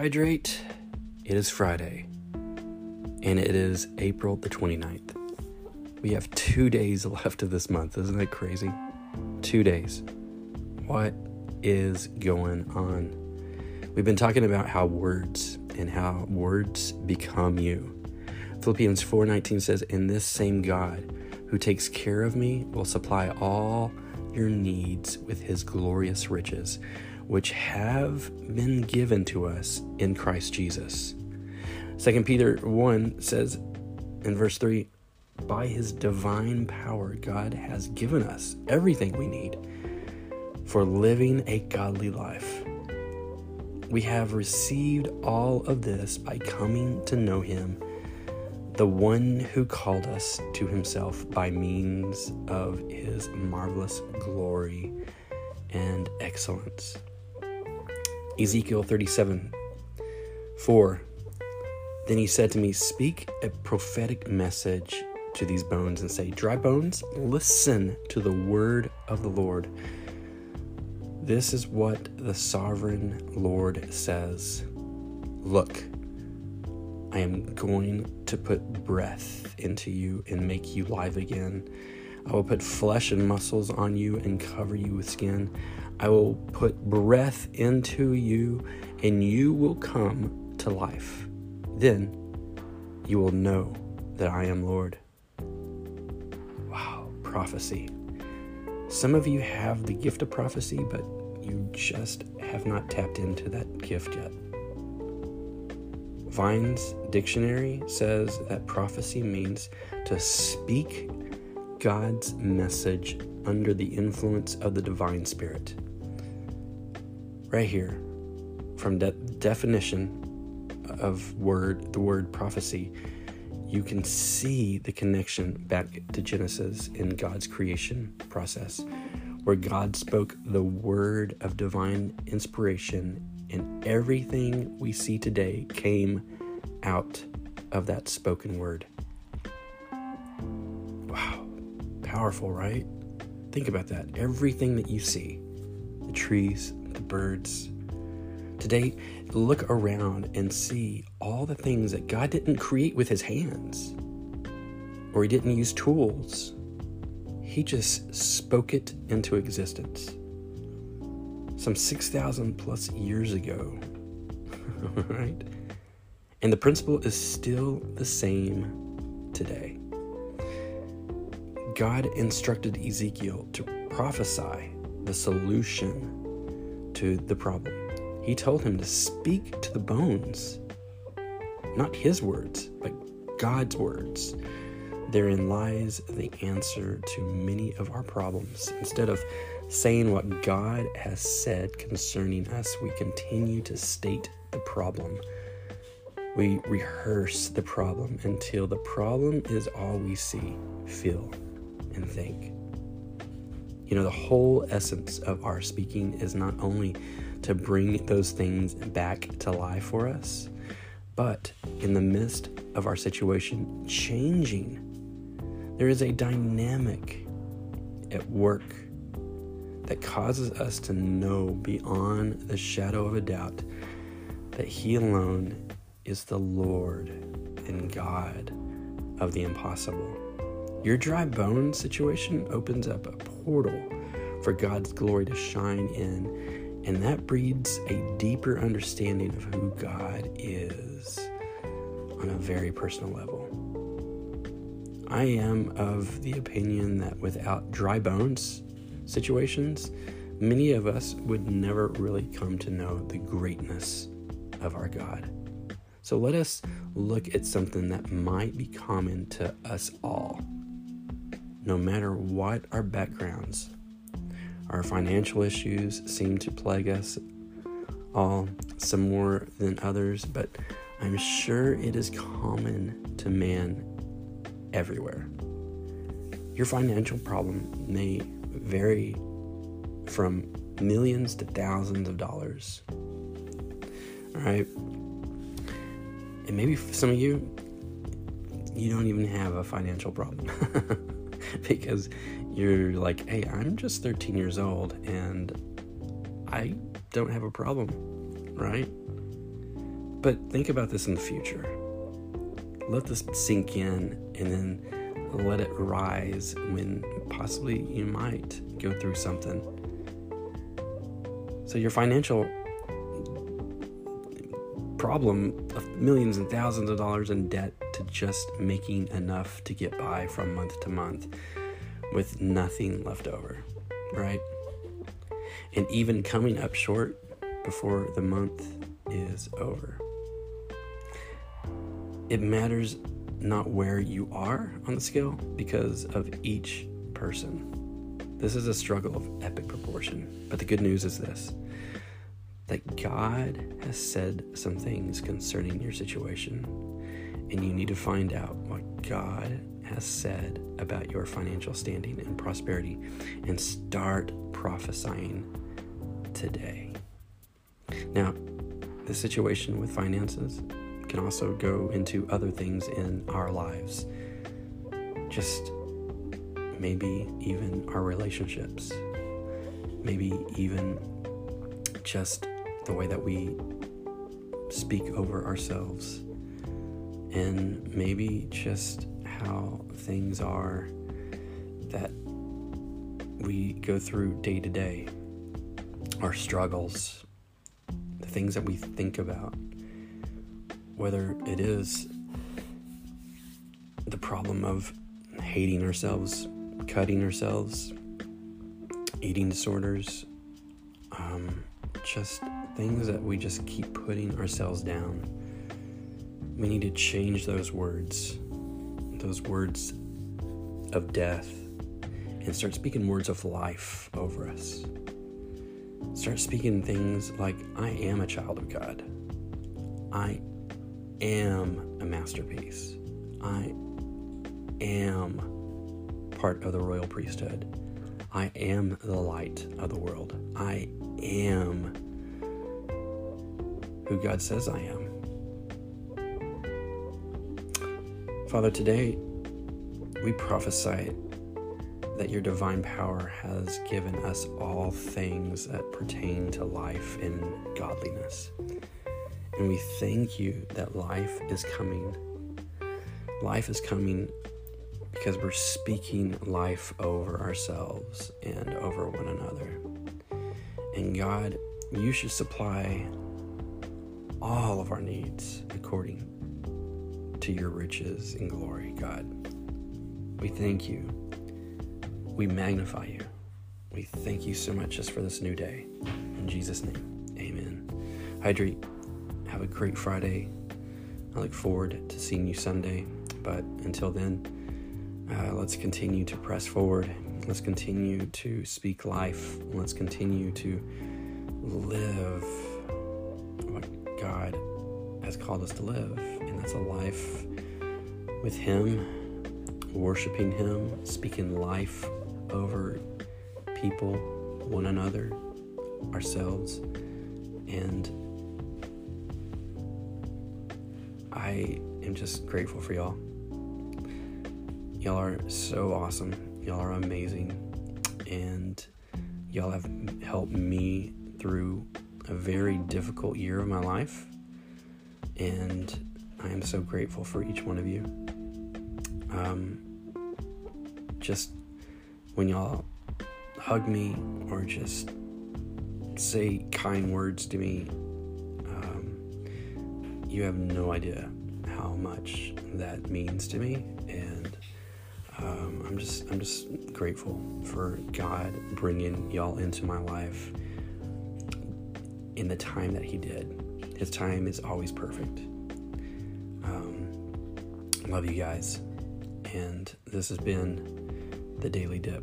hydrate. It is Friday, and it is April the 29th. We have two days left of this month. Isn't that crazy? Two days. What is going on? We've been talking about how words and how words become you. Philippians 4:19 says, "In this same God who takes care of me will supply all your needs with his glorious riches, which have been given to us in Christ Jesus." 2 Peter 1 says in verse 3, by his divine power, God has given us everything we need for living a godly life. We have received all of this by coming to know him, the one who called us to himself by means of his marvelous glory and excellence. Ezekiel 37 4 Then he said to me, Speak a prophetic message to these bones and say, Dry bones, listen to the word of the Lord. This is what the sovereign Lord says Look, I am going to put breath into you and make you live again. I will put flesh and muscles on you and cover you with skin. I will put breath into you and you will come to life. Then you will know that I am Lord Wow, prophecy. Some of you have the gift of prophecy, but you just have not tapped into that gift yet. Vine's dictionary says that prophecy means to speak God's message under the influence of the divine spirit. Right here, from the definition of word, the word prophecy you can see the connection back to Genesis in God's creation process, where God spoke the word of divine inspiration, and everything we see today came out of that spoken word. Wow, powerful, right? Think about that. Everything that you see the trees, the birds, Today, look around and see all the things that God didn't create with his hands, or he didn't use tools. He just spoke it into existence. Some 6,000 plus years ago, right? And the principle is still the same today. God instructed Ezekiel to prophesy the solution to the problem. He told him to speak to the bones. Not his words, but God's words. Therein lies the answer to many of our problems. Instead of saying what God has said concerning us, we continue to state the problem. We rehearse the problem until the problem is all we see, feel, and think. You know, the whole essence of our speaking is not only to bring those things back to life for us. But in the midst of our situation changing, there is a dynamic at work that causes us to know beyond the shadow of a doubt that He alone is the Lord and God of the impossible. Your dry bone situation opens up a portal for God's glory to shine in and that breeds a deeper understanding of who God is on a very personal level. I am of the opinion that without dry bones situations, many of us would never really come to know the greatness of our God. So let us look at something that might be common to us all, no matter what our backgrounds our financial issues seem to plague us all, some more than others, but I'm sure it is common to man everywhere. Your financial problem may vary from millions to thousands of dollars. All right. And maybe for some of you, you don't even have a financial problem because you're like, hey, I'm just 13 years old and I don't have a problem, right? But think about this in the future. Let this sink in and then let it rise when possibly you might go through something. So, your financial problem of millions and thousands of dollars in debt to just making enough to get by from month to month with nothing left over, right? And even coming up short before the month is over. It matters not where you are on the scale because of each person. This is a struggle of epic proportion. But the good news is this that God has said some things concerning your situation, and you need to find out what God has said about your financial standing and prosperity and start prophesying today. Now, the situation with finances can also go into other things in our lives. Just maybe even our relationships, maybe even just the way that we speak over ourselves, and maybe just how things are that we go through day to day, our struggles, the things that we think about, whether it is the problem of hating ourselves, cutting ourselves, eating disorders, um, just things that we just keep putting ourselves down. We need to change those words those words of death and start speaking words of life over us. Start speaking things like, I am a child of God. I am a masterpiece. I am part of the royal priesthood. I am the light of the world. I am who God says I am. Father, today we prophesy that your divine power has given us all things that pertain to life and godliness. And we thank you that life is coming. Life is coming because we're speaking life over ourselves and over one another. And God, you should supply all of our needs according to your riches and glory, God. We thank you. We magnify you. We thank you so much just for this new day. In Jesus' name, amen. Hydrate. Have a great Friday. I look forward to seeing you Sunday. But until then, uh, let's continue to press forward. Let's continue to speak life. Let's continue to live what God has called us to live, and that's a life with Him, worshiping Him, speaking life over people, one another, ourselves, and I am just grateful for y'all. Y'all are so awesome. Y'all are amazing. And y'all have helped me through a very difficult year of my life and I am so grateful for each one of you. Um, just when y'all hug me or just say kind words to me, um, you have no idea how much that means to me, and um, I'm just I'm just grateful for God bringing y'all into my life in the time that He did. His time is always perfect. Um, love you guys. And this has been the Daily Dip.